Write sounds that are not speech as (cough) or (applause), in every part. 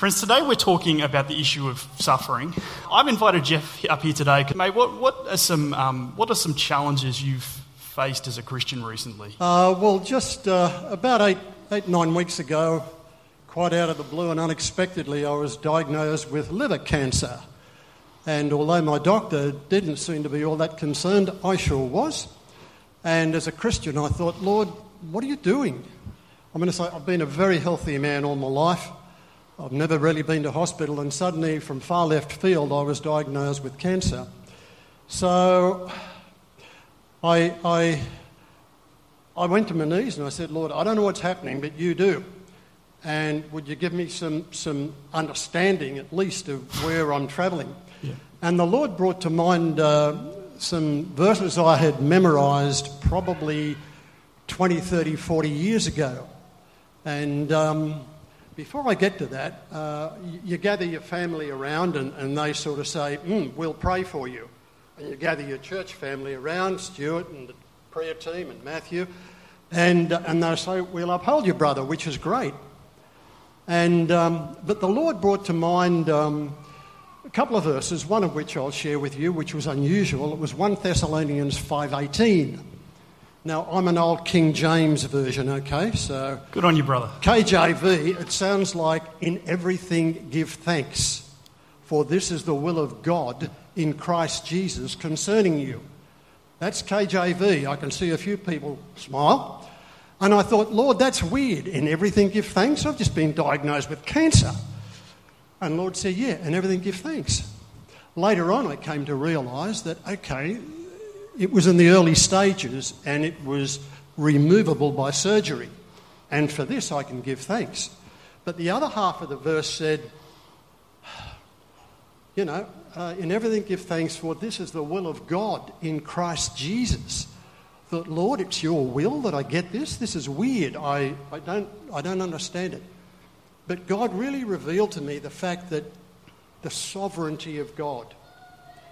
Friends, today we're talking about the issue of suffering. I've invited Jeff up here today. Mate, what, what, are, some, um, what are some challenges you've faced as a Christian recently? Uh, well, just uh, about eight, eight, nine weeks ago, quite out of the blue and unexpectedly, I was diagnosed with liver cancer. And although my doctor didn't seem to be all that concerned, I sure was. And as a Christian, I thought, Lord, what are you doing? I'm going to say, I've been a very healthy man all my life. I've never really been to hospital, and suddenly, from far left field, I was diagnosed with cancer. So I, I, I went to my knees and I said, Lord, I don't know what's happening, but you do. And would you give me some, some understanding, at least, of where I'm travelling? Yeah. And the Lord brought to mind uh, some verses I had memorised probably 20, 30, 40 years ago. And um, before I get to that, uh, you, gather your family around and, and they sort of say, mm, We'll pray for you. And you gather your church family around, Stuart and the prayer team and Matthew, and, and they say, We'll uphold you, brother, which is great. And, um, but the Lord brought to mind um, a couple of verses, one of which I'll share with you, which was unusual. It was 1 Thessalonians 5.18. Now, I'm an old King James version, okay? So. Good on you, brother. KJV, it sounds like, in everything give thanks, for this is the will of God in Christ Jesus concerning you. That's KJV. I can see a few people smile. And I thought, Lord, that's weird. In everything give thanks. I've just been diagnosed with cancer. And Lord said, yeah, in everything give thanks. Later on, I came to realise that, okay, it was in the early stages and it was removable by surgery. And for this I can give thanks. But the other half of the verse said, you know, uh, in everything give thanks, for this is the will of God in Christ Jesus. That, Lord, it's your will that I get this. This is weird. I, I, don't, I don't understand it. But God really revealed to me the fact that the sovereignty of God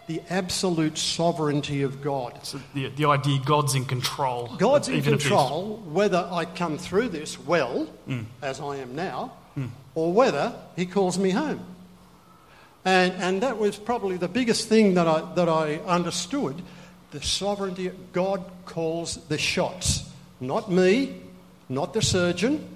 the absolute sovereignty of God. So the, the idea God's in control. God's in control whether I come through this well, mm. as I am now, mm. or whether He calls me home. And, and that was probably the biggest thing that I, that I understood. The sovereignty, God calls the shots. Not me, not the surgeon.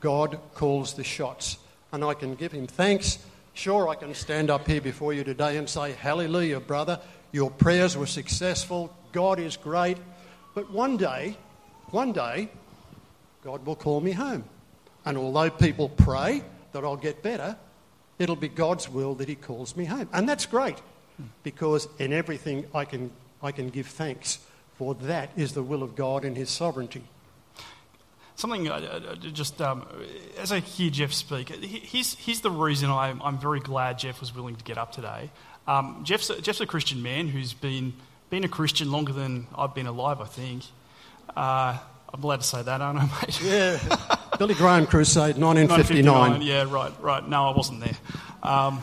God calls the shots. And I can give Him thanks Sure, I can stand up here before you today and say, Hallelujah, brother. Your prayers were successful. God is great. But one day, one day, God will call me home. And although people pray that I'll get better, it'll be God's will that He calls me home. And that's great because in everything I can, I can give thanks, for that is the will of God and His sovereignty something uh, uh, just um, as I hear Jeff speak, here's, here's the reason I'm, I'm very glad Jeff was willing to get up today. Um, Jeff's, a, Jeff's a Christian man who's been, been a Christian longer than I've been alive, I think. Uh, I'm allowed to say that, aren't I, mate? Yeah. Billy Graham Crusade, 1959. Yeah, right, right. No, I wasn't there. Um,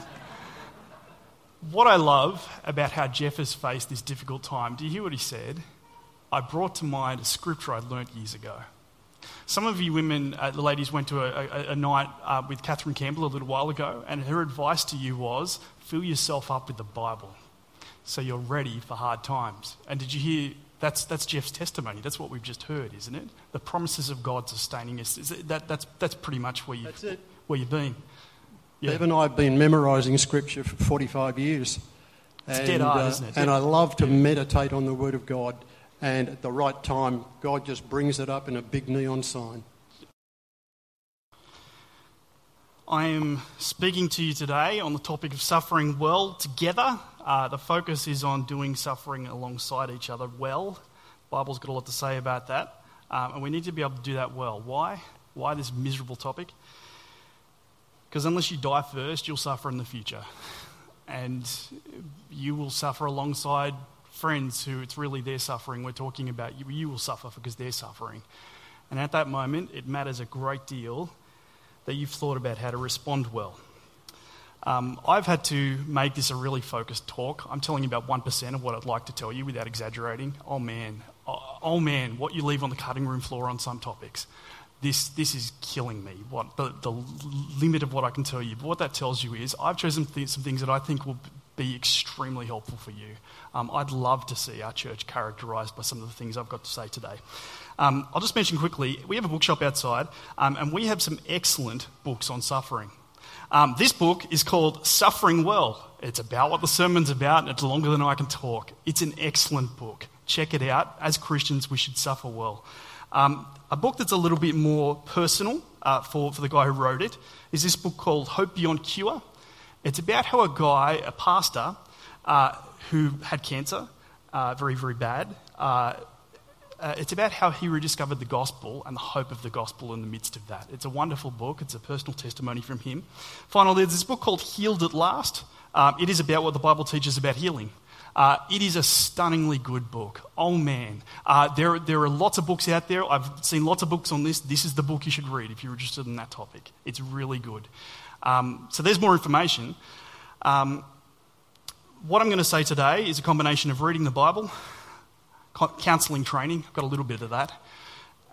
what I love about how Jeff has faced this difficult time, do you hear what he said? I brought to mind a scripture I learnt years ago. Some of you women, uh, the ladies, went to a, a, a night uh, with Catherine Campbell a little while ago, and her advice to you was fill yourself up with the Bible so you're ready for hard times. And did you hear? That's, that's Jeff's testimony. That's what we've just heard, isn't it? The promises of God sustaining us. That, that's, that's pretty much where, you've, where you've been. Yeah. Bev and I have been memorising scripture for 45 years. It's and, dead hard, uh, isn't it? And I love to yeah. meditate on the Word of God and at the right time, God just brings it up in a big neon sign. I am speaking to you today on the topic of suffering well together. Uh, the focus is on doing suffering alongside each other well. The Bible's got a lot to say about that, um, and we need to be able to do that well. Why? Why this miserable topic? Because unless you die first, you'll suffer in the future, and you will suffer alongside friends who it's really their suffering we're talking about, you, you will suffer because they're suffering. And at that moment, it matters a great deal that you've thought about how to respond well. Um, I've had to make this a really focused talk. I'm telling you about 1% of what I'd like to tell you without exaggerating. Oh man, oh, oh man, what you leave on the cutting room floor on some topics. this, this is killing me. What the, the limit of what I can tell you. But what that tells you is I've chosen th- some things that I think will be extremely helpful for you. Um, I'd love to see our church characterised by some of the things I've got to say today. Um, I'll just mention quickly we have a bookshop outside, um, and we have some excellent books on suffering. Um, this book is called Suffering Well. It's about what the sermon's about, and it's longer than I can talk. It's an excellent book. Check it out. As Christians, we should suffer well. Um, a book that's a little bit more personal uh, for, for the guy who wrote it is this book called Hope Beyond Cure. It's about how a guy, a pastor, uh, who had cancer, uh, very, very bad, uh, uh, it's about how he rediscovered the gospel and the hope of the gospel in the midst of that. It's a wonderful book. It's a personal testimony from him. Finally, there's this book called Healed at Last. Um, it is about what the Bible teaches about healing. Uh, it is a stunningly good book. Oh man. Uh, there, there are lots of books out there. I've seen lots of books on this. This is the book you should read if you're interested in that topic. It's really good. Um, so there's more information. Um, what I'm going to say today is a combination of reading the Bible, counselling training, I've got a little bit of that,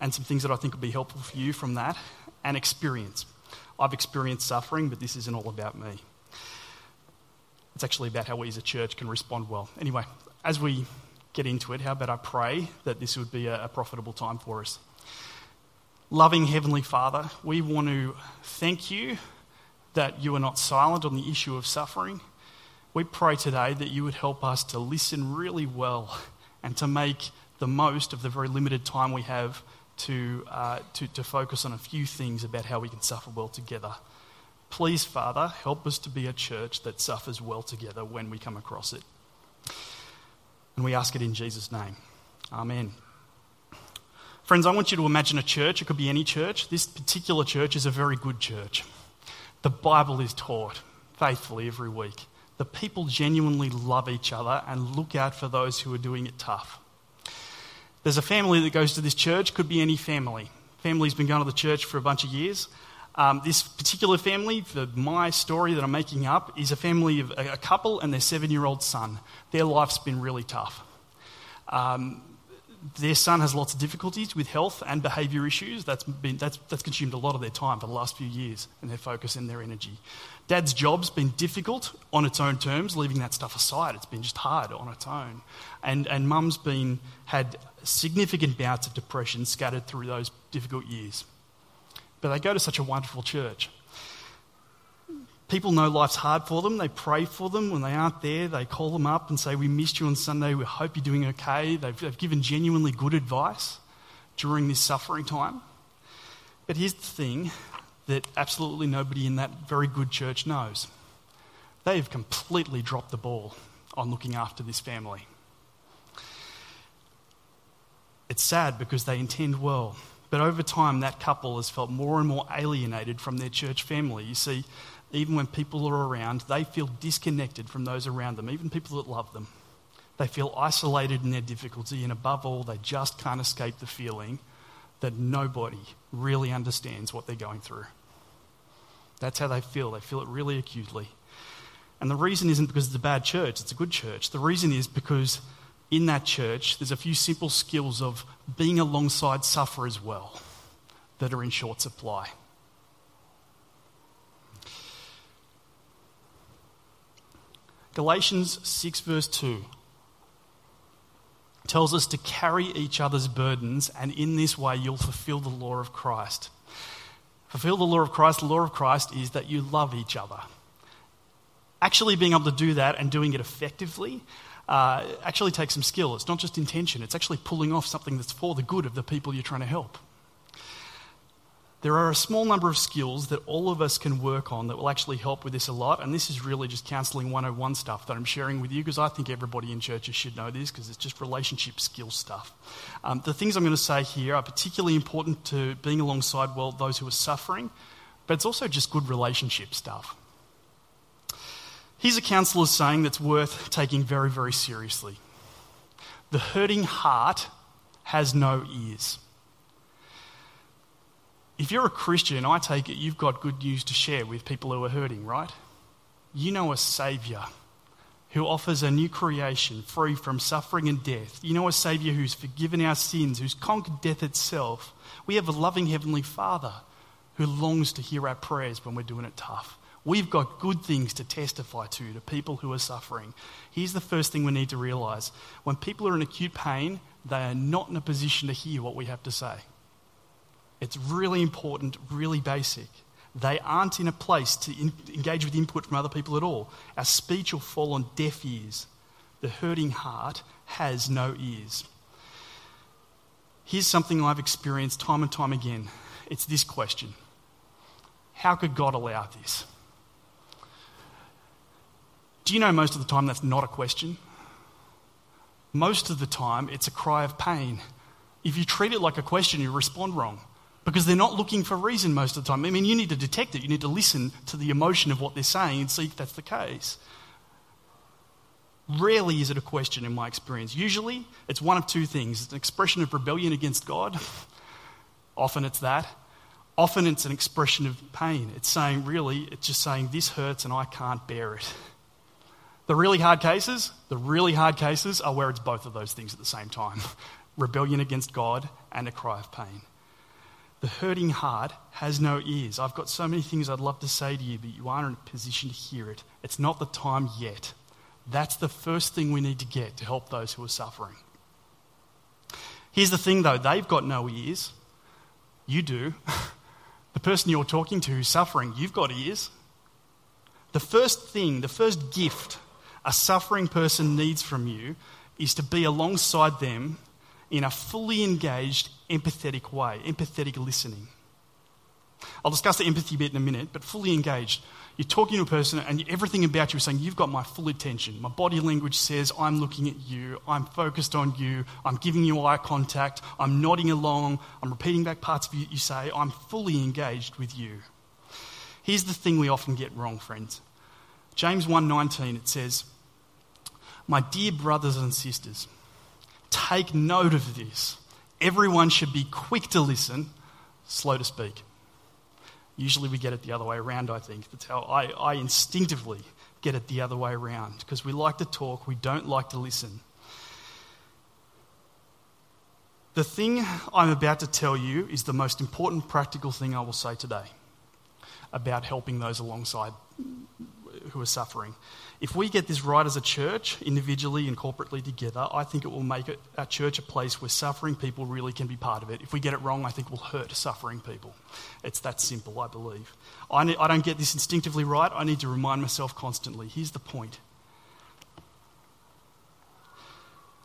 and some things that I think will be helpful for you from that, and experience. I've experienced suffering, but this isn't all about me. It's actually about how we as a church can respond well. Anyway, as we get into it, how about I pray that this would be a, a profitable time for us? Loving Heavenly Father, we want to thank you that you are not silent on the issue of suffering. We pray today that you would help us to listen really well and to make the most of the very limited time we have to, uh, to, to focus on a few things about how we can suffer well together. Please, Father, help us to be a church that suffers well together when we come across it. And we ask it in Jesus' name. Amen. Friends, I want you to imagine a church. It could be any church. This particular church is a very good church. The Bible is taught faithfully every week the people genuinely love each other and look out for those who are doing it tough. There's a family that goes to this church, could be any family. Family's been going to the church for a bunch of years. Um, this particular family, for my story that I'm making up, is a family of a, a couple and their seven year old son. Their life's been really tough. Um, their son has lots of difficulties with health and behaviour issues. That's, been, that's, that's consumed a lot of their time for the last few years and their focus and their energy. Dad's job's been difficult on its own terms, leaving that stuff aside. It's been just hard on its own. And, and mum's been, had significant bouts of depression scattered through those difficult years. But they go to such a wonderful church. People know life's hard for them. They pray for them. When they aren't there, they call them up and say, We missed you on Sunday. We hope you're doing okay. They've, they've given genuinely good advice during this suffering time. But here's the thing that absolutely nobody in that very good church knows they have completely dropped the ball on looking after this family. It's sad because they intend well. But over time, that couple has felt more and more alienated from their church family. You see, even when people are around, they feel disconnected from those around them, even people that love them. They feel isolated in their difficulty, and above all, they just can't escape the feeling that nobody really understands what they're going through. That's how they feel. They feel it really acutely. And the reason isn't because it's a bad church, it's a good church. The reason is because in that church, there's a few simple skills of being alongside sufferers well that are in short supply. Galatians 6, verse 2 tells us to carry each other's burdens, and in this way you'll fulfill the law of Christ. Fulfill the law of Christ. The law of Christ is that you love each other. Actually, being able to do that and doing it effectively uh, actually takes some skill. It's not just intention, it's actually pulling off something that's for the good of the people you're trying to help. There are a small number of skills that all of us can work on that will actually help with this a lot. And this is really just counseling 101 stuff that I'm sharing with you because I think everybody in churches should know this because it's just relationship skill stuff. Um, the things I'm going to say here are particularly important to being alongside well those who are suffering, but it's also just good relationship stuff. Here's a counselor saying that's worth taking very, very seriously The hurting heart has no ears. If you're a Christian, I take it you've got good news to share with people who are hurting, right? You know a Saviour who offers a new creation free from suffering and death. You know, a Saviour who's forgiven our sins, who's conquered death itself. We have a loving Heavenly Father who longs to hear our prayers when we're doing it tough. We've got good things to testify to to people who are suffering. Here's the first thing we need to realize when people are in acute pain, they are not in a position to hear what we have to say. It's really important, really basic. They aren't in a place to in, engage with input from other people at all. Our speech will fall on deaf ears. The hurting heart has no ears. Here's something I've experienced time and time again it's this question How could God allow this? Do you know most of the time that's not a question? Most of the time, it's a cry of pain. If you treat it like a question, you respond wrong because they're not looking for reason most of the time. I mean, you need to detect it, you need to listen to the emotion of what they're saying and see if that's the case. Rarely is it a question in my experience. Usually, it's one of two things it's an expression of rebellion against God. (laughs) Often it's that. Often it's an expression of pain. It's saying, really, it's just saying, this hurts and I can't bear it. The really hard cases, the really hard cases are where it's both of those things at the same time (laughs) rebellion against God and a cry of pain. The hurting heart has no ears. I've got so many things I'd love to say to you, but you aren't in a position to hear it. It's not the time yet. That's the first thing we need to get to help those who are suffering. Here's the thing though they've got no ears. You do. (laughs) the person you're talking to who's suffering, you've got ears. The first thing, the first gift a suffering person needs from you is to be alongside them in a fully engaged, empathetic way, empathetic listening. I'll discuss the empathy bit in a minute, but fully engaged. You're talking to a person and everything about you is saying, You've got my full attention. My body language says, I'm looking at you, I'm focused on you, I'm giving you eye contact, I'm nodding along, I'm repeating back parts of you you say, I'm fully engaged with you. Here's the thing we often get wrong, friends. James 1:19 it says, "My dear brothers and sisters, take note of this. Everyone should be quick to listen, slow to speak." Usually we get it the other way around, I think. That's how I, I instinctively get it the other way around because we like to talk, we don't like to listen. The thing I'm about to tell you is the most important practical thing I will say today about helping those alongside who are suffering. If we get this right as a church, individually and corporately together, I think it will make it, our church a place where suffering people really can be part of it. If we get it wrong, I think we'll hurt suffering people. It's that simple, I believe. I, ne- I don't get this instinctively right. I need to remind myself constantly. Here's the point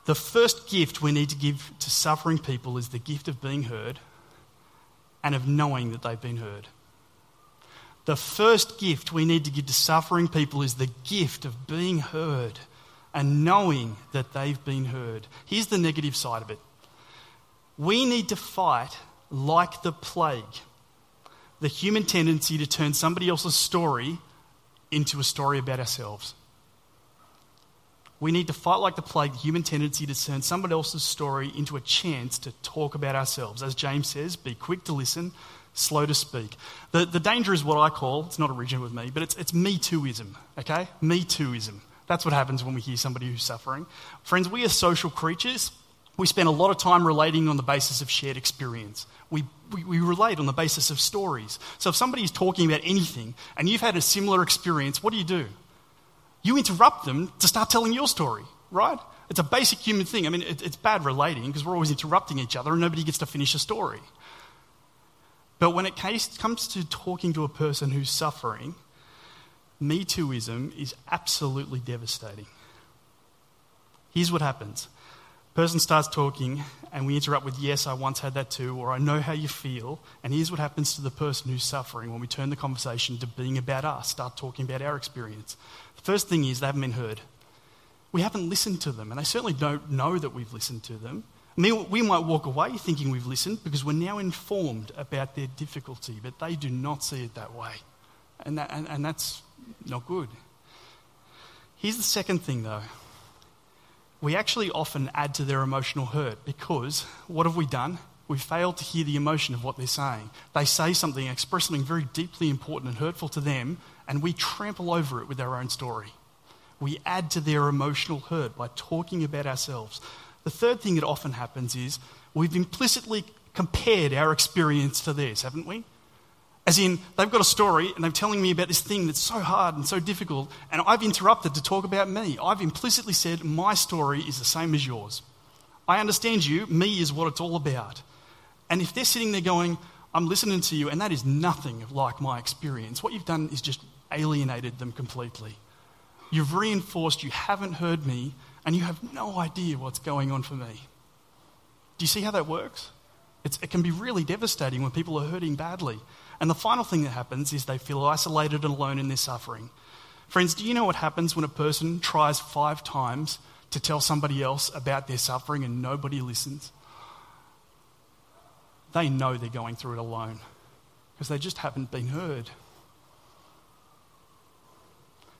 the first gift we need to give to suffering people is the gift of being heard and of knowing that they've been heard. The first gift we need to give to suffering people is the gift of being heard and knowing that they've been heard. Here's the negative side of it we need to fight like the plague the human tendency to turn somebody else's story into a story about ourselves. We need to fight like the plague, the human tendency to turn somebody else's story into a chance to talk about ourselves. As James says, be quick to listen, slow to speak. The, the danger is what I call, it's not original with me, but it's, it's me tooism, okay? Me tooism. That's what happens when we hear somebody who's suffering. Friends, we are social creatures. We spend a lot of time relating on the basis of shared experience. We, we, we relate on the basis of stories. So if somebody is talking about anything and you've had a similar experience, what do you do? You interrupt them to start telling your story, right? It's a basic human thing. I mean, it, it's bad relating because we're always interrupting each other and nobody gets to finish a story. But when it comes to talking to a person who's suffering, Me Tooism is absolutely devastating. Here's what happens person starts talking, and we interrupt with, Yes, I once had that too, or I know how you feel. And here's what happens to the person who's suffering when we turn the conversation to being about us, start talking about our experience. The first thing is they haven't been heard. We haven't listened to them, and they certainly don't know that we've listened to them. We might walk away thinking we've listened because we're now informed about their difficulty, but they do not see it that way. And, that, and, and that's not good. Here's the second thing, though. We actually often add to their emotional hurt because what have we done? We fail to hear the emotion of what they're saying. They say something, express something very deeply important and hurtful to them, and we trample over it with our own story. We add to their emotional hurt by talking about ourselves. The third thing that often happens is we've implicitly compared our experience to theirs, haven't we? As in, they've got a story and they're telling me about this thing that's so hard and so difficult, and I've interrupted to talk about me. I've implicitly said, My story is the same as yours. I understand you, me is what it's all about. And if they're sitting there going, I'm listening to you, and that is nothing like my experience, what you've done is just alienated them completely. You've reinforced you haven't heard me, and you have no idea what's going on for me. Do you see how that works? It's, it can be really devastating when people are hurting badly. And the final thing that happens is they feel isolated and alone in their suffering. Friends, do you know what happens when a person tries five times to tell somebody else about their suffering and nobody listens? They know they're going through it alone because they just haven't been heard.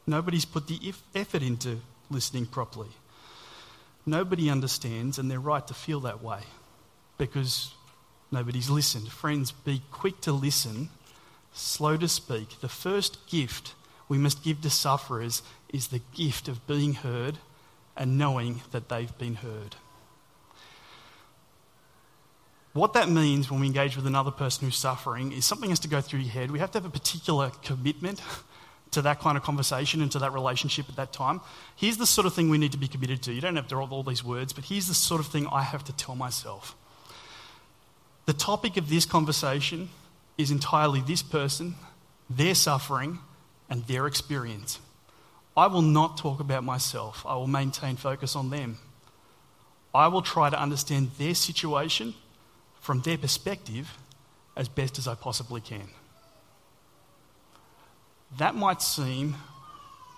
Nobody's put the effort into listening properly. Nobody understands, and they're right to feel that way because nobody's listened. Friends, be quick to listen, slow to speak. The first gift we must give to sufferers is the gift of being heard and knowing that they've been heard. What that means when we engage with another person who's suffering is something has to go through your head. We have to have a particular commitment to that kind of conversation and to that relationship at that time. Here's the sort of thing we need to be committed to. You don't have to have all these words, but here's the sort of thing I have to tell myself. The topic of this conversation is entirely this person, their suffering, and their experience. I will not talk about myself. I will maintain focus on them. I will try to understand their situation from their perspective as best as I possibly can. That might seem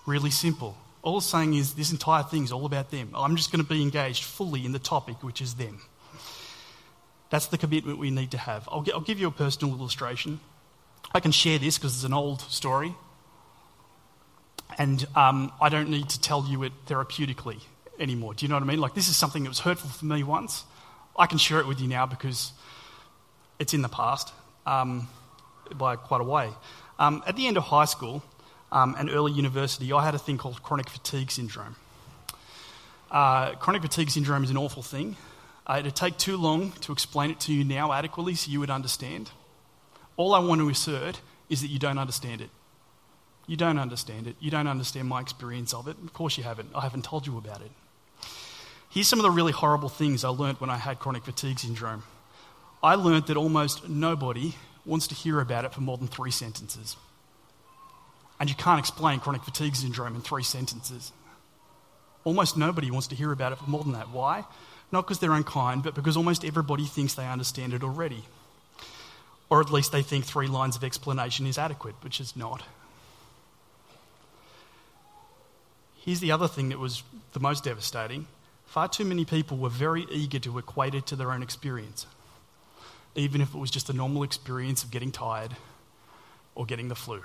really simple. All it's saying is this entire thing is all about them. I'm just going to be engaged fully in the topic, which is them. That's the commitment we need to have. I'll, I'll give you a personal illustration. I can share this because it's an old story. And um, I don't need to tell you it therapeutically anymore. Do you know what I mean? Like, this is something that was hurtful for me once. I can share it with you now because it's in the past um, by quite a way. Um, at the end of high school um, and early university, I had a thing called chronic fatigue syndrome. Uh, chronic fatigue syndrome is an awful thing. Uh, it'd take too long to explain it to you now adequately so you would understand. All I want to assert is that you don't understand it. You don't understand it. You don't understand my experience of it. Of course, you haven't. I haven't told you about it. Here's some of the really horrible things I learnt when I had chronic fatigue syndrome. I learnt that almost nobody wants to hear about it for more than three sentences. And you can't explain chronic fatigue syndrome in three sentences. Almost nobody wants to hear about it for more than that. Why? Not because they're unkind, but because almost everybody thinks they understand it already. Or at least they think three lines of explanation is adequate, which is not. Here's the other thing that was the most devastating far too many people were very eager to equate it to their own experience, even if it was just a normal experience of getting tired or getting the flu.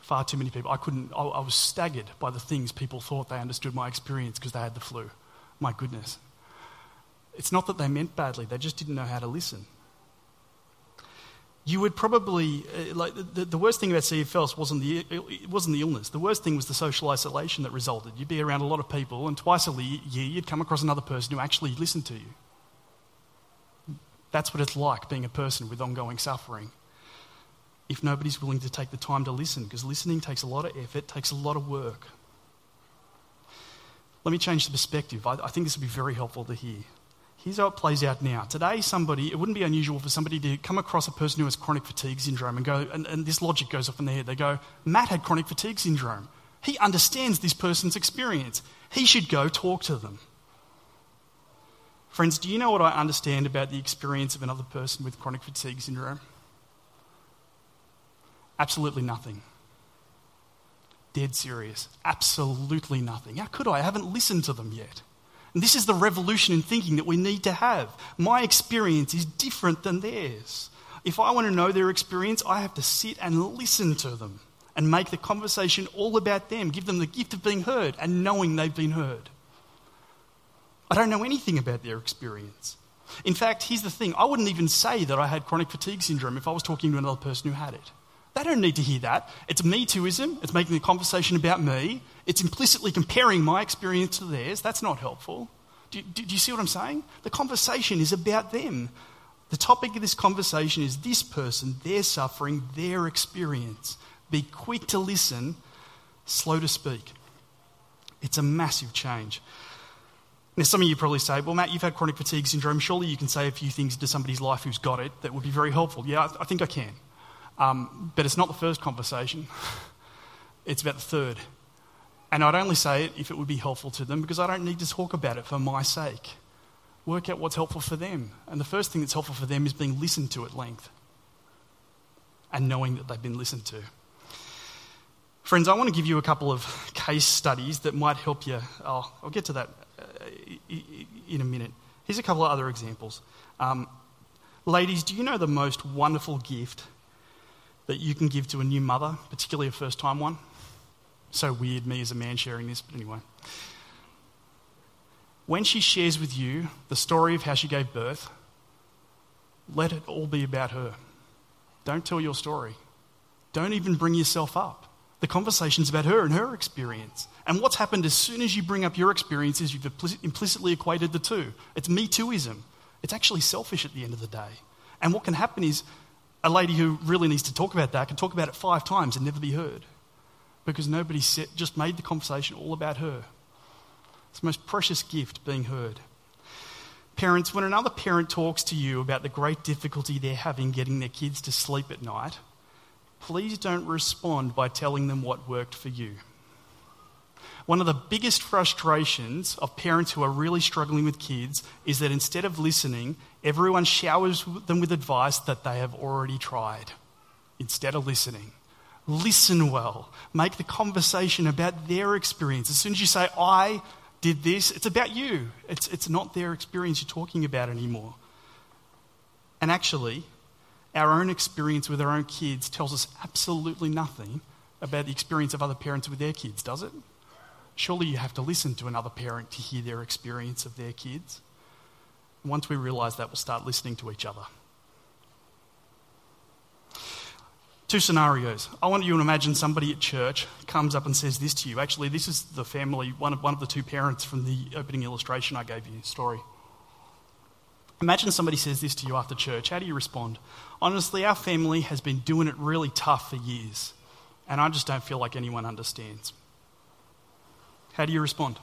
Far too many people. I couldn't, I, I was staggered by the things people thought they understood my experience because they had the flu. My goodness. It's not that they meant badly, they just didn't know how to listen. You would probably, uh, like, the, the, worst thing about CFS wasn't the, it wasn't the illness. The worst thing was the social isolation that resulted. You'd be around a lot of people, and twice a year you'd come across another person who actually listened to you. That's what it's like being a person with ongoing suffering. If nobody's willing to take the time to listen, because listening takes a lot of effort, takes a lot of work. Let me change the perspective. I, I think this would be very helpful to hear. Here's how it plays out now. Today, somebody, it wouldn't be unusual for somebody to come across a person who has chronic fatigue syndrome and go, and, and this logic goes off in their head. They go, Matt had chronic fatigue syndrome. He understands this person's experience. He should go talk to them. Friends, do you know what I understand about the experience of another person with chronic fatigue syndrome? Absolutely nothing. Dead serious. Absolutely nothing. How could I? I haven't listened to them yet. And this is the revolution in thinking that we need to have. My experience is different than theirs. If I want to know their experience, I have to sit and listen to them and make the conversation all about them, give them the gift of being heard and knowing they've been heard. I don't know anything about their experience. In fact, here's the thing I wouldn't even say that I had chronic fatigue syndrome if I was talking to another person who had it. They don't need to hear that. It's me tooism. It's making the conversation about me. It's implicitly comparing my experience to theirs. That's not helpful. Do, do, do you see what I'm saying? The conversation is about them. The topic of this conversation is this person, their suffering, their experience. Be quick to listen, slow to speak. It's a massive change. Now, some of you probably say, well, Matt, you've had chronic fatigue syndrome. Surely you can say a few things to somebody's life who's got it that would be very helpful. Yeah, I, I think I can. Um, but it's not the first conversation, (laughs) it's about the third. And I'd only say it if it would be helpful to them because I don't need to talk about it for my sake. Work out what's helpful for them. And the first thing that's helpful for them is being listened to at length and knowing that they've been listened to. Friends, I want to give you a couple of case studies that might help you. Oh, I'll get to that in a minute. Here's a couple of other examples. Um, ladies, do you know the most wonderful gift that you can give to a new mother, particularly a first time one? So weird, me as a man sharing this, but anyway. When she shares with you the story of how she gave birth, let it all be about her. Don't tell your story. Don't even bring yourself up. The conversation's about her and her experience. And what's happened as soon as you bring up your experiences, you've implicitly equated the two. It's me tooism. It's actually selfish at the end of the day. And what can happen is a lady who really needs to talk about that can talk about it five times and never be heard because nobody set, just made the conversation all about her. It's the most precious gift being heard. Parents, when another parent talks to you about the great difficulty they're having getting their kids to sleep at night, please don't respond by telling them what worked for you. One of the biggest frustrations of parents who are really struggling with kids is that instead of listening, everyone showers them with advice that they have already tried instead of listening. Listen well. Make the conversation about their experience. As soon as you say, I did this, it's about you. It's, it's not their experience you're talking about anymore. And actually, our own experience with our own kids tells us absolutely nothing about the experience of other parents with their kids, does it? Surely you have to listen to another parent to hear their experience of their kids. Once we realize that, we'll start listening to each other. Two scenarios. I want you to imagine somebody at church comes up and says this to you. Actually, this is the family, one of, one of the two parents from the opening illustration I gave you, story. Imagine somebody says this to you after church. How do you respond? Honestly, our family has been doing it really tough for years, and I just don't feel like anyone understands. How do you respond?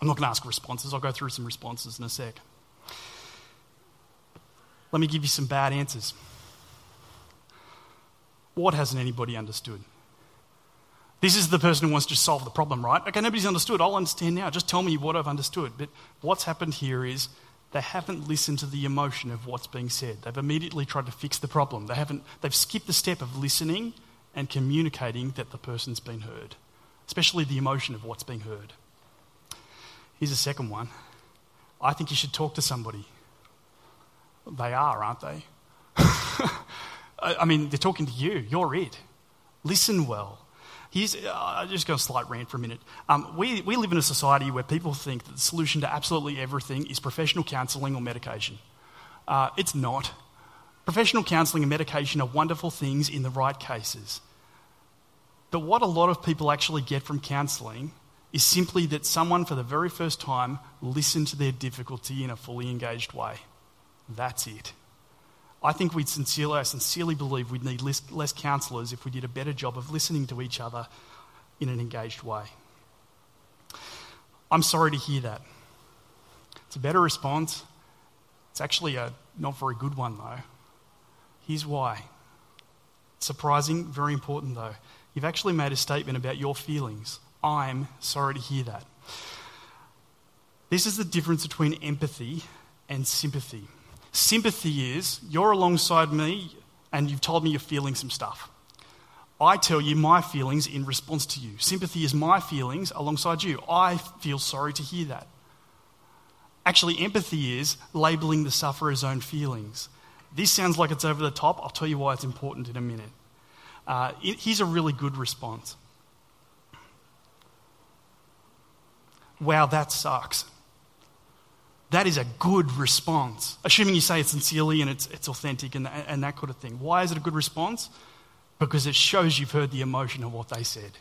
I'm not going to ask responses, I'll go through some responses in a sec. Let me give you some bad answers. What hasn't anybody understood? This is the person who wants to solve the problem, right? Okay, nobody's understood. I'll understand now. Just tell me what I've understood. But what's happened here is they haven't listened to the emotion of what's being said. They've immediately tried to fix the problem. They haven't, they've skipped the step of listening and communicating that the person's been heard, especially the emotion of what's being heard. Here's a second one. I think you should talk to somebody. They are, aren't they? (laughs) I mean, they're talking to you. You're it. Listen well. Here's, uh, I'll just go a slight rant for a minute. Um, we, we live in a society where people think that the solution to absolutely everything is professional counselling or medication. Uh, it's not. Professional counselling and medication are wonderful things in the right cases. But what a lot of people actually get from counselling is simply that someone, for the very first time, listened to their difficulty in a fully engaged way. That's it. I think we'd sincerely, I sincerely believe we'd need less, less counsellors if we did a better job of listening to each other in an engaged way. I'm sorry to hear that. It's a better response. It's actually a not very good one, though. Here's why. Surprising, very important, though. You've actually made a statement about your feelings. I'm sorry to hear that. This is the difference between empathy and sympathy. Sympathy is you're alongside me and you've told me you're feeling some stuff. I tell you my feelings in response to you. Sympathy is my feelings alongside you. I feel sorry to hear that. Actually, empathy is labeling the sufferer's own feelings. This sounds like it's over the top. I'll tell you why it's important in a minute. Uh, here's a really good response Wow, that sucks. That is a good response, assuming you say it sincerely and it's, it's authentic and, and that kind of thing. Why is it a good response? because it shows you've heard the emotion of what they said.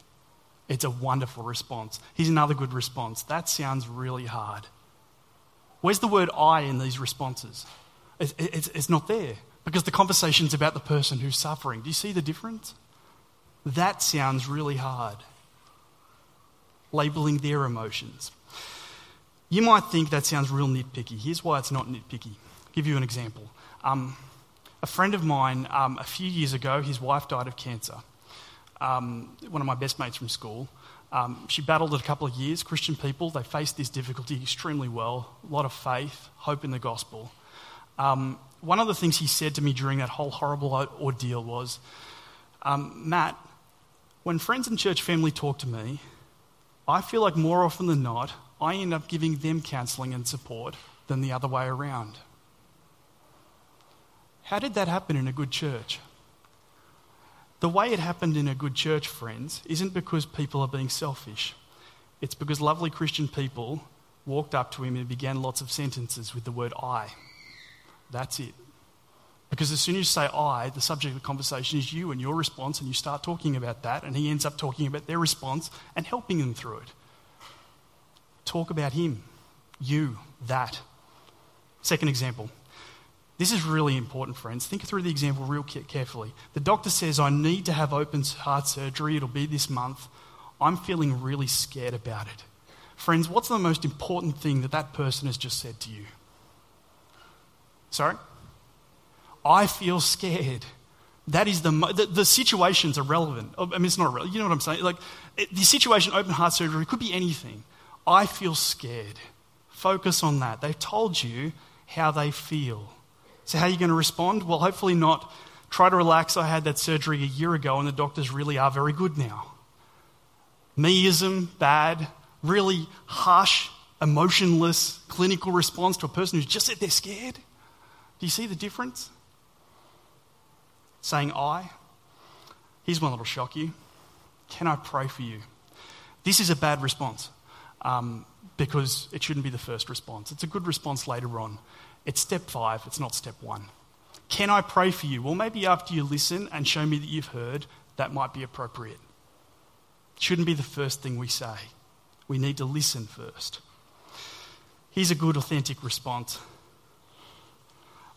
It's a wonderful response. Here's another good response. That sounds really hard. Where's the word I in these responses? It's, it's, it's not there because the conversation's about the person who's suffering. Do you see the difference? That sounds really hard. Labeling their emotions. You might think that sounds real nitpicky. Here's why it's not nitpicky. I'll give you an example. Um, a friend of mine, um, a few years ago, his wife died of cancer. Um, one of my best mates from school. Um, she battled it a couple of years. Christian people, they faced this difficulty extremely well. A lot of faith, hope in the gospel. Um, one of the things he said to me during that whole horrible ordeal was um, Matt, when friends and church family talk to me, I feel like more often than not, I end up giving them counselling and support than the other way around. How did that happen in a good church? The way it happened in a good church, friends, isn't because people are being selfish. It's because lovely Christian people walked up to him and began lots of sentences with the word I. That's it. Because as soon as you say I, the subject of the conversation is you and your response, and you start talking about that, and he ends up talking about their response and helping them through it. Talk about him, you, that. Second example. This is really important, friends. Think through the example real carefully. The doctor says, I need to have open heart surgery. It'll be this month. I'm feeling really scared about it. Friends, what's the most important thing that that person has just said to you? Sorry? I feel scared. That is the, the, the situation's irrelevant. Oh, I mean, it's not irrelevant. You know what I'm saying? Like, it, the situation, open heart surgery, could be anything. I feel scared. Focus on that. They've told you how they feel. So, how are you going to respond? Well, hopefully not try to relax. I had that surgery a year ago, and the doctors really are very good now. Meism, bad, really harsh, emotionless clinical response to a person who's just said they're scared. Do you see the difference? Saying I. Here's one that'll shock you. Can I pray for you? This is a bad response um, because it shouldn't be the first response. It's a good response later on. It's step five, it's not step one. Can I pray for you? Well, maybe after you listen and show me that you've heard, that might be appropriate. It shouldn't be the first thing we say. We need to listen first. Here's a good, authentic response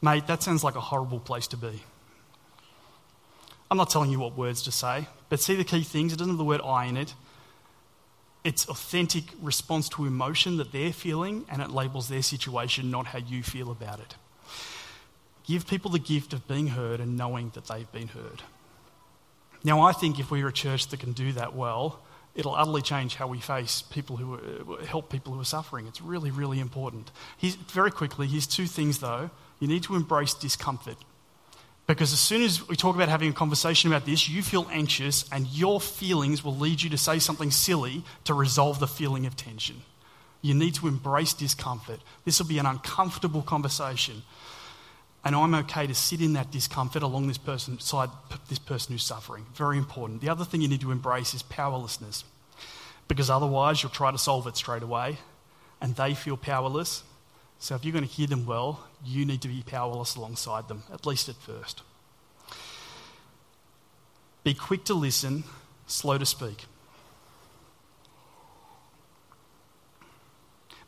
Mate, that sounds like a horrible place to be. I'm not telling you what words to say, but see the key things? It doesn't have the word I in it. It's authentic response to emotion that they're feeling, and it labels their situation, not how you feel about it. Give people the gift of being heard and knowing that they've been heard. Now, I think if we're a church that can do that well, it'll utterly change how we face people who are, help people who are suffering. It's really, really important. Here's, very quickly, here's two things though. You need to embrace discomfort. Because as soon as we talk about having a conversation about this, you feel anxious, and your feelings will lead you to say something silly to resolve the feeling of tension. You need to embrace discomfort. This will be an uncomfortable conversation. And I'm okay to sit in that discomfort along this person, side this person who's suffering. Very important. The other thing you need to embrace is powerlessness. Because otherwise, you'll try to solve it straight away, and they feel powerless. So if you're going to hear them well, you need to be powerless alongside them, at least at first. Be quick to listen, slow to speak.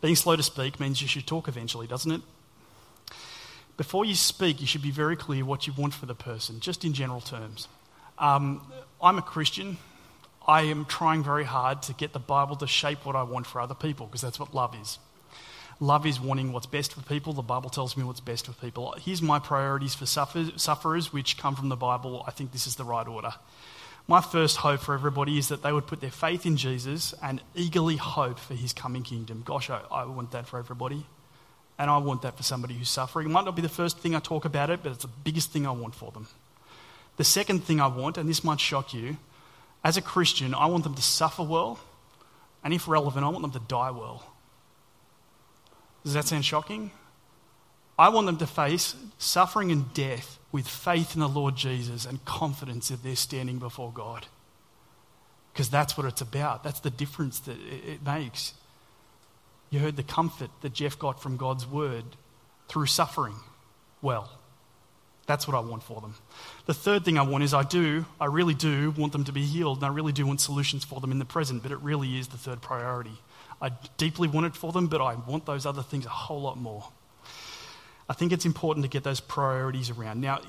Being slow to speak means you should talk eventually, doesn't it? Before you speak, you should be very clear what you want for the person, just in general terms. Um, I'm a Christian. I am trying very hard to get the Bible to shape what I want for other people, because that's what love is. Love is wanting what's best for people. The Bible tells me what's best for people. Here's my priorities for sufferers, which come from the Bible. I think this is the right order. My first hope for everybody is that they would put their faith in Jesus and eagerly hope for his coming kingdom. Gosh, I, I want that for everybody. And I want that for somebody who's suffering. It might not be the first thing I talk about it, but it's the biggest thing I want for them. The second thing I want, and this might shock you, as a Christian, I want them to suffer well, and if relevant, I want them to die well. Does that sound shocking? I want them to face suffering and death with faith in the Lord Jesus and confidence that they're standing before God. Because that's what it's about. That's the difference that it makes. You heard the comfort that Jeff got from God's word through suffering well. That's what I want for them. The third thing I want is I do, I really do want them to be healed, and I really do want solutions for them in the present, but it really is the third priority. I deeply want it for them, but I want those other things a whole lot more. I think it's important to get those priorities around. Now,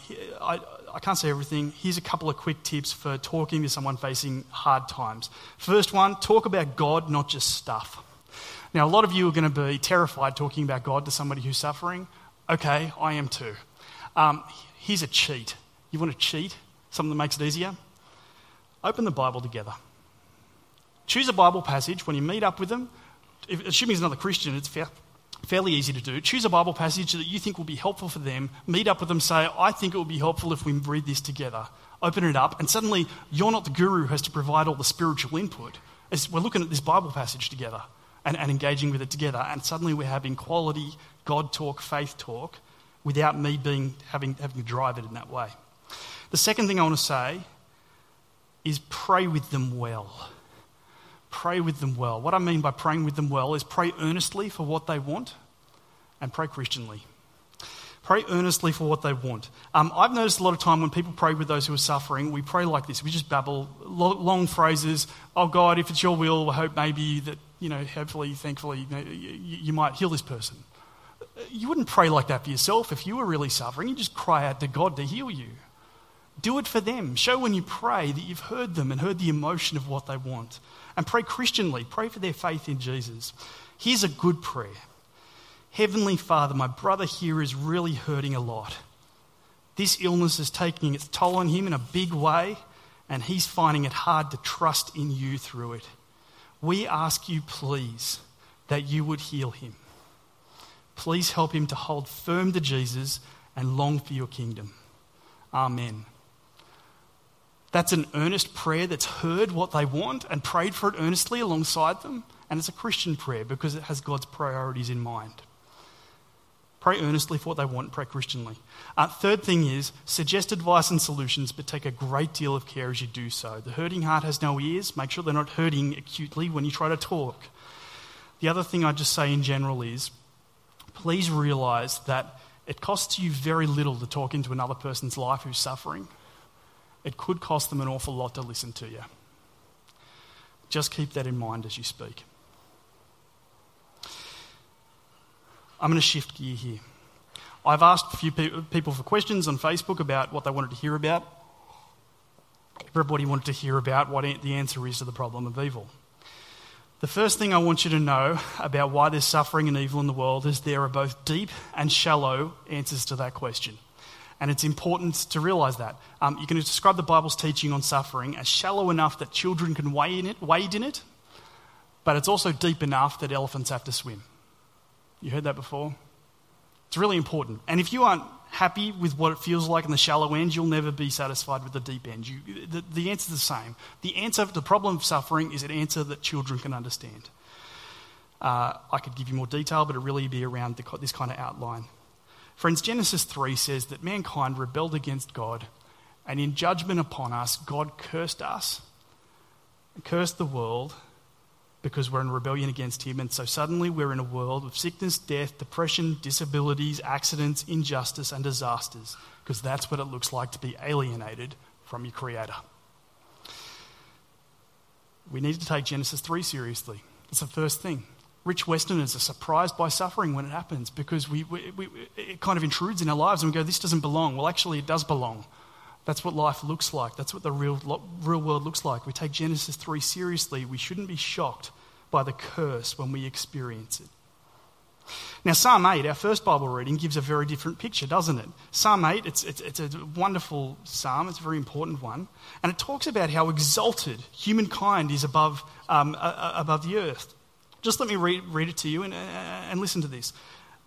I, I can't say everything. Here's a couple of quick tips for talking to someone facing hard times. First one, talk about God, not just stuff. Now, a lot of you are going to be terrified talking about God to somebody who's suffering. Okay, I am too. Um, here's a cheat. You want to cheat? Something that makes it easier? Open the Bible together. Choose a Bible passage when you meet up with them. If, assuming he's another Christian, it's fair, fairly easy to do. Choose a Bible passage that you think will be helpful for them. Meet up with them, say, I think it would be helpful if we read this together. Open it up, and suddenly you're not the guru who has to provide all the spiritual input. As we're looking at this Bible passage together and, and engaging with it together, and suddenly we're having quality God talk, faith talk, without me being, having, having to drive it in that way. The second thing I want to say is pray with them well. Pray with them well. What I mean by praying with them well is pray earnestly for what they want and pray Christianly. Pray earnestly for what they want. Um, I've noticed a lot of time when people pray with those who are suffering, we pray like this. We just babble long phrases. Oh God, if it's your will, I hope maybe that, you know, hopefully, thankfully, you, might heal this person you wouldn't pray like that for yourself if you were really suffering. You just cry out to God to heal you. Do it for them. Show when you pray that you've heard them and heard the emotion of what they want. And pray Christianly. Pray for their faith in Jesus. Here's a good prayer Heavenly Father, my brother here is really hurting a lot. This illness is taking its toll on him in a big way, and he's finding it hard to trust in you through it. We ask you, please, that you would heal him. Please help him to hold firm to Jesus and long for your kingdom. Amen. That's an earnest prayer that's heard what they want and prayed for it earnestly alongside them. And it's a Christian prayer because it has God's priorities in mind. Pray earnestly for what they want, pray Christianly. Uh, third thing is suggest advice and solutions, but take a great deal of care as you do so. The hurting heart has no ears. Make sure they're not hurting acutely when you try to talk. The other thing I just say in general is please realize that it costs you very little to talk into another person's life who's suffering. It could cost them an awful lot to listen to you. Just keep that in mind as you speak. I'm going to shift gear here. I've asked a few people for questions on Facebook about what they wanted to hear about. Everybody wanted to hear about what the answer is to the problem of evil. The first thing I want you to know about why there's suffering and evil in the world is there are both deep and shallow answers to that question. And it's important to realize that. Um, you can describe the Bible's teaching on suffering as shallow enough that children can wade in it, wade in it, but it's also deep enough that elephants have to swim. You heard that before? It's really important. And if you aren't happy with what it feels like in the shallow end, you'll never be satisfied with the deep end. You, the, the answer is the same. The answer to the problem of suffering is an answer that children can understand. Uh, I could give you more detail, but it really be around the, this kind of outline. Friends, Genesis 3 says that mankind rebelled against God, and in judgment upon us, God cursed us, cursed the world, because we're in rebellion against Him. And so suddenly we're in a world of sickness, death, depression, disabilities, accidents, injustice, and disasters, because that's what it looks like to be alienated from your Creator. We need to take Genesis 3 seriously. It's the first thing. Rich Westerners are surprised by suffering when it happens because we, we, we, it kind of intrudes in our lives and we go, this doesn't belong. Well, actually, it does belong. That's what life looks like. That's what the real, real world looks like. We take Genesis 3 seriously. We shouldn't be shocked by the curse when we experience it. Now, Psalm 8, our first Bible reading, gives a very different picture, doesn't it? Psalm 8, it's, it's, it's, a wonderful psalm, it's a very important one, and it talks about how exalted humankind is above, um, above the earth. Just let me read, read it to you and, and listen to this.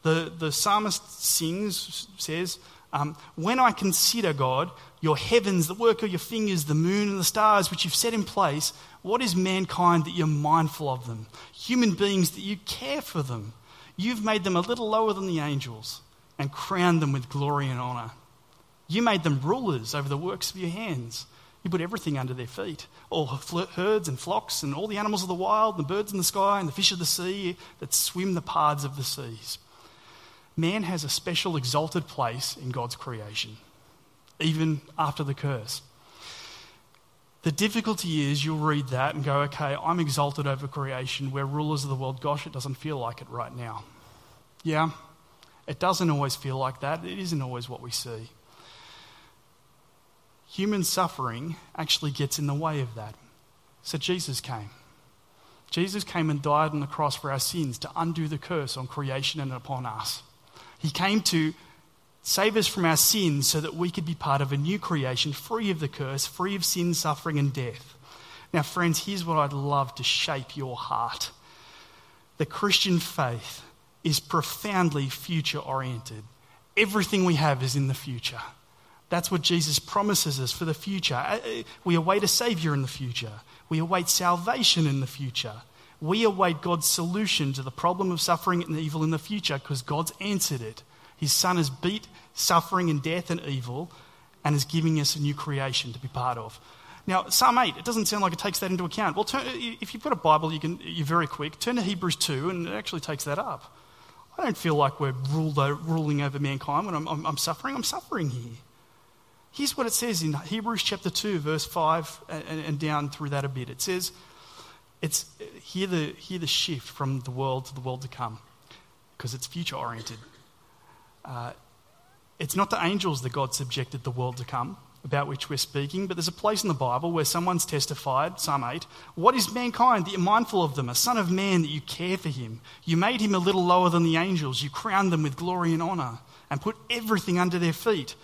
The, the psalmist sings, says, um, When I consider, God, your heavens, the work of your fingers, the moon and the stars which you've set in place, what is mankind that you're mindful of them? Human beings that you care for them. You've made them a little lower than the angels and crowned them with glory and honour. You made them rulers over the works of your hands. You put everything under their feet all herds and flocks, and all the animals of the wild, the birds in the sky, and the fish of the sea that swim the paths of the seas. Man has a special exalted place in God's creation. even after the curse. The difficulty is you'll read that and go, okay, I'm exalted over creation. We're rulers of the world. Gosh, it doesn't feel like it right now. Yeah, it doesn't always feel like that. It isn't always what we see. Human suffering actually gets in the way of that. So Jesus came. Jesus came and died on the cross for our sins to undo the curse on creation and upon us. He came to save us from our sins so that we could be part of a new creation, free of the curse, free of sin, suffering, and death. Now, friends, here's what I'd love to shape your heart. The Christian faith is profoundly future oriented. Everything we have is in the future. That's what Jesus promises us for the future. Uh, uh, we await a Savior in the future, we await salvation in the future. We await God's solution to the problem of suffering and evil in the future because God's answered it. His Son has beat suffering and death and evil and is giving us a new creation to be part of. Now, Psalm 8, it doesn't sound like it takes that into account. Well, turn, if you've got a Bible, you can, you're very quick. Turn to Hebrews 2, and it actually takes that up. I don't feel like we're ruled, ruling over mankind when I'm, I'm, I'm suffering. I'm suffering here. Here's what it says in Hebrews chapter 2, verse 5, and, and down through that a bit. It says, it's, hear, the, hear the shift from the world to the world to come, because it's future oriented. Uh, it's not the angels that God subjected the world to come, about which we're speaking, but there's a place in the Bible where someone's testified, Psalm 8, What is mankind that you're mindful of them? A son of man that you care for him. You made him a little lower than the angels. You crowned them with glory and honour and put everything under their feet.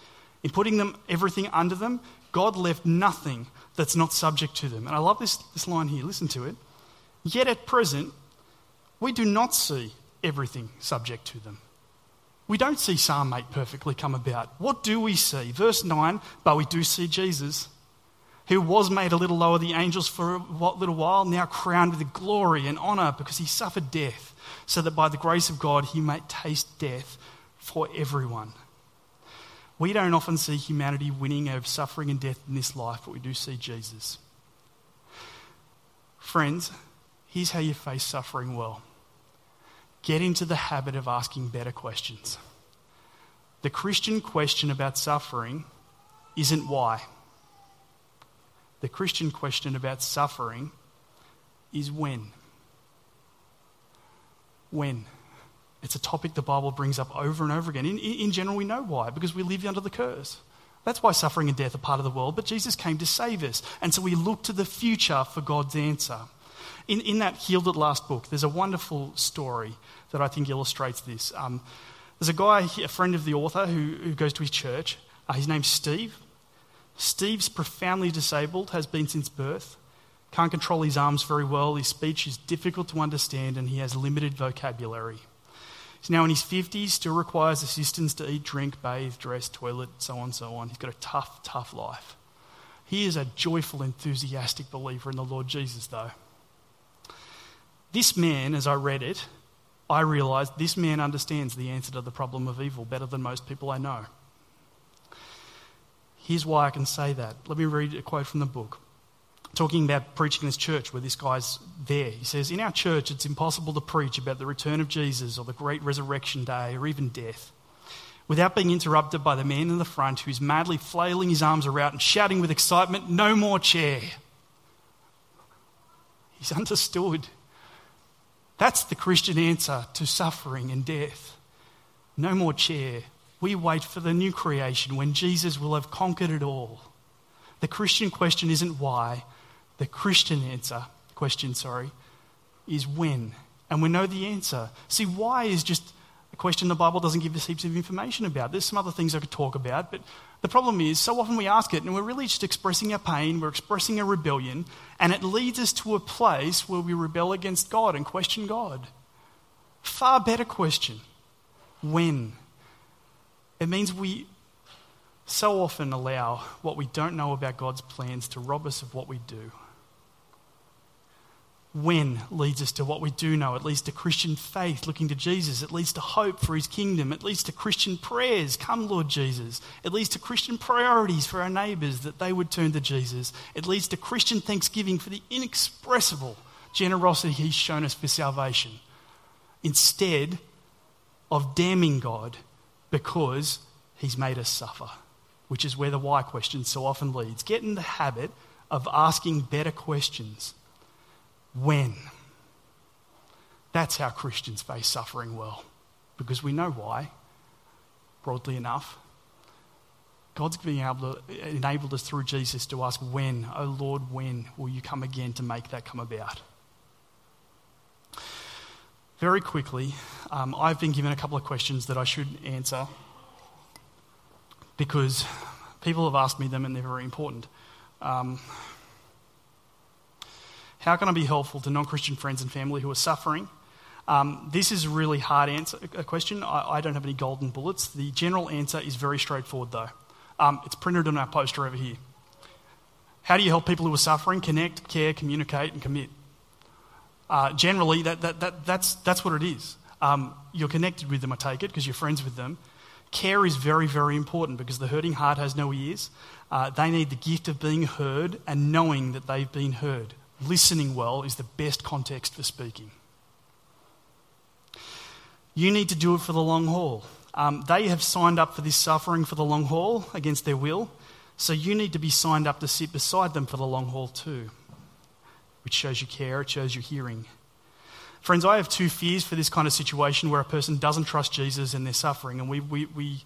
In putting them everything under them, God left nothing that's not subject to them. And I love this, this line here. Listen to it. Yet at present, we do not see everything subject to them. We don't see Psalm 8 perfectly come about. What do we see? Verse 9, but we do see Jesus, who was made a little lower than the angels for a little while, now crowned with glory and honour because he suffered death, so that by the grace of God he might taste death for everyone. We don't often see humanity winning over suffering and death in this life, but we do see Jesus. Friends, here's how you face suffering well get into the habit of asking better questions. The Christian question about suffering isn't why. The Christian question about suffering is when. When. It's a topic the Bible brings up over and over again. In, in general, we know why, because we live under the curse. That's why suffering and death are part of the world, but Jesus came to save us. And so we look to the future for God's answer. In, in that Healed at Last book, there's a wonderful story that I think illustrates this. Um, there's a guy, a friend of the author, who, who goes to his church. Uh, his name's Steve. Steve's profoundly disabled, has been since birth, can't control his arms very well, his speech is difficult to understand, and he has limited vocabulary. He's now in his 50s, still requires assistance to eat, drink, bathe, dress, toilet, so on, so on. He's got a tough, tough life. He is a joyful, enthusiastic believer in the Lord Jesus, though. This man, as I read it, I realized this man understands the answer to the problem of evil better than most people I know. Here's why I can say that. Let me read a quote from the book. Talking about preaching in this church where this guy's there. He says, In our church, it's impossible to preach about the return of Jesus or the great resurrection day or even death without being interrupted by the man in the front who's madly flailing his arms around and shouting with excitement, No more chair. He's understood. That's the Christian answer to suffering and death. No more chair. We wait for the new creation when Jesus will have conquered it all. The Christian question isn't why. The Christian answer, question, sorry, is when. And we know the answer. See, why is just a question the Bible doesn't give us heaps of information about. There's some other things I could talk about, but the problem is, so often we ask it and we're really just expressing our pain, we're expressing a rebellion, and it leads us to a place where we rebel against God and question God. Far better question when? It means we so often allow what we don't know about God's plans to rob us of what we do when leads us to what we do know. It leads to Christian faith, looking to Jesus. It leads to hope for his kingdom. It leads to Christian prayers, come Lord Jesus. It leads to Christian priorities for our neighbours, that they would turn to Jesus. It leads to Christian thanksgiving for the inexpressible generosity he's shown us for salvation. Instead of damning God because he's made us suffer. which is where the why question so often leads. Get in the habit of asking better questions. When? That's how Christians face suffering well, because we know why, broadly enough. God's being able to, enabled us through Jesus to ask, When, oh Lord, when will you come again to make that come about? Very quickly, um, I've been given a couple of questions that I should answer because people have asked me them and they're very important. Um, how can I be helpful to non Christian friends and family who are suffering? Um, this is a really hard answer, a question. I, I, don't have any golden bullets. The general answer is very straightforward, though. Um, it's printed on our poster over here. How do you help people who are suffering? Connect, care, communicate, and commit. Uh, generally, that, that, that, that's, that's what it is. Um, you're connected with them, I take it, because you're friends with them. Care is very, very important because the hurting heart has no ears. Uh, they need the gift of being heard and knowing that they've been heard. Listening well is the best context for speaking. You need to do it for the long haul. Um, they have signed up for this suffering for the long haul against their will, so you need to be signed up to sit beside them for the long haul too, which shows you care, it shows you hearing. Friends, I have two fears for this kind of situation where a person doesn't trust Jesus and they're suffering, and we, we, we,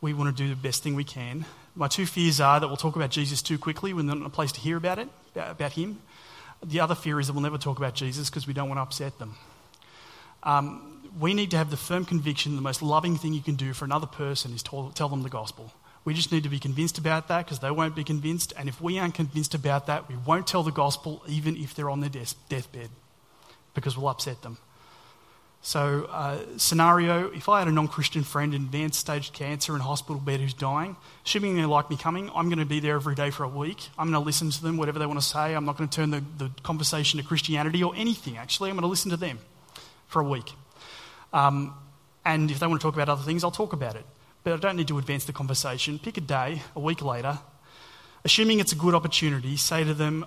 we want to do the best thing we can. My two fears are that we'll talk about Jesus too quickly when they're not in a place to hear about it, about him. The other fear is that we'll never talk about Jesus because we don't want to upset them. Um, we need to have the firm conviction the most loving thing you can do for another person is to tell them the gospel. We just need to be convinced about that because they won't be convinced. And if we aren't convinced about that, we won't tell the gospel even if they're on their deathbed because we'll upset them. So, uh, scenario if I had a non Christian friend in advanced stage cancer in hospital bed who's dying, assuming they like me coming, I'm going to be there every day for a week. I'm going to listen to them, whatever they want to say. I'm not going to turn the, the conversation to Christianity or anything, actually. I'm going to listen to them for a week. Um, and if they want to talk about other things, I'll talk about it. But I don't need to advance the conversation. Pick a day, a week later, assuming it's a good opportunity, say to them,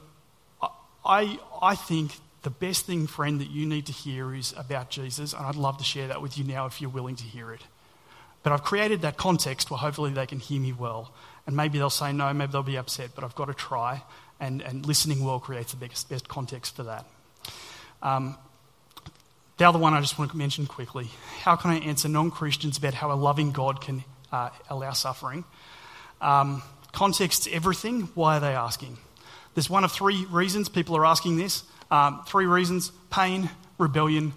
I, I think the best thing, friend, that you need to hear is about Jesus, and I'd love to share that with you now if you're willing to hear it. But I've created that context where hopefully they can hear me well. And maybe they'll say no, maybe they'll be upset, but I've got to try. And, and listening well creates the best, best context for that. Um, the other one I just want to mention quickly how can I answer non Christians about how a loving God can uh, allow suffering? Um, context's everything. Why are they asking? There's one of three reasons people are asking this. Um, three reasons pain, rebellion,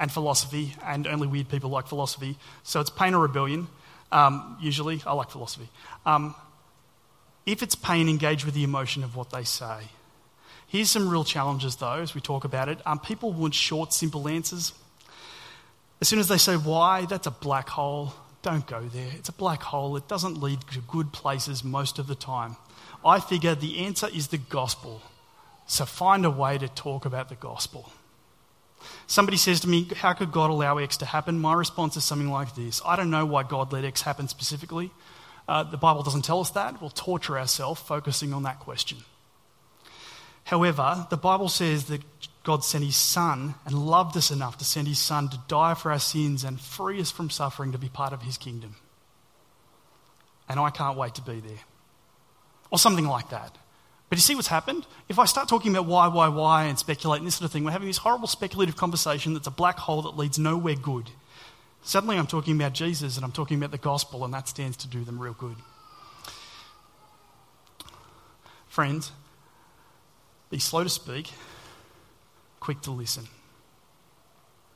and philosophy. And only weird people like philosophy. So it's pain or rebellion, um, usually. I like philosophy. Um, if it's pain, engage with the emotion of what they say. Here's some real challenges, though, as we talk about it. Um, people want short, simple answers. As soon as they say why, that's a black hole. Don't go there. It's a black hole. It doesn't lead to good places most of the time. I figure the answer is the gospel. So find a way to talk about the gospel. Somebody says to me, How could God allow X to happen? My response is something like this I don't know why God let X happen specifically. Uh, the Bible doesn't tell us that. We'll torture ourselves focusing on that question. However, the Bible says that God sent his Son and loved us enough to send his Son to die for our sins and free us from suffering to be part of his kingdom. And I can't wait to be there. Or something like that. But you see what's happened? If I start talking about why, why, why, and speculate and this sort of thing, we're having this horrible speculative conversation that's a black hole that leads nowhere good. Suddenly I'm talking about Jesus and I'm talking about the gospel, and that stands to do them real good. Friends, be slow to speak, quick to listen.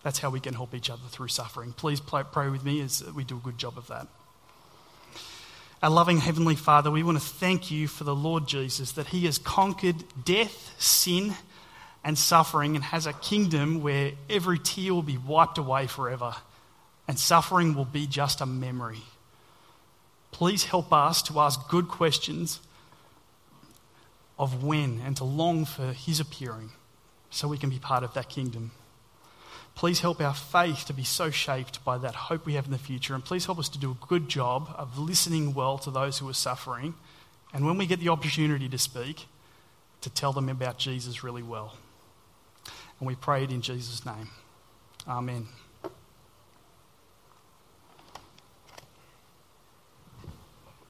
That's how we can help each other through suffering. Please pray with me as we do a good job of that. Our loving Heavenly Father, we want to thank you for the Lord Jesus, that He has conquered death, sin, and suffering and has a kingdom where every tear will be wiped away forever and suffering will be just a memory. Please help us to ask good questions of when and to long for his appearing so we can be part of that kingdom. Please help our faith to be so shaped by that hope we have in the future. And please help us to do a good job of listening well to those who are suffering. And when we get the opportunity to speak, to tell them about Jesus really well. And we pray it in Jesus' name. Amen.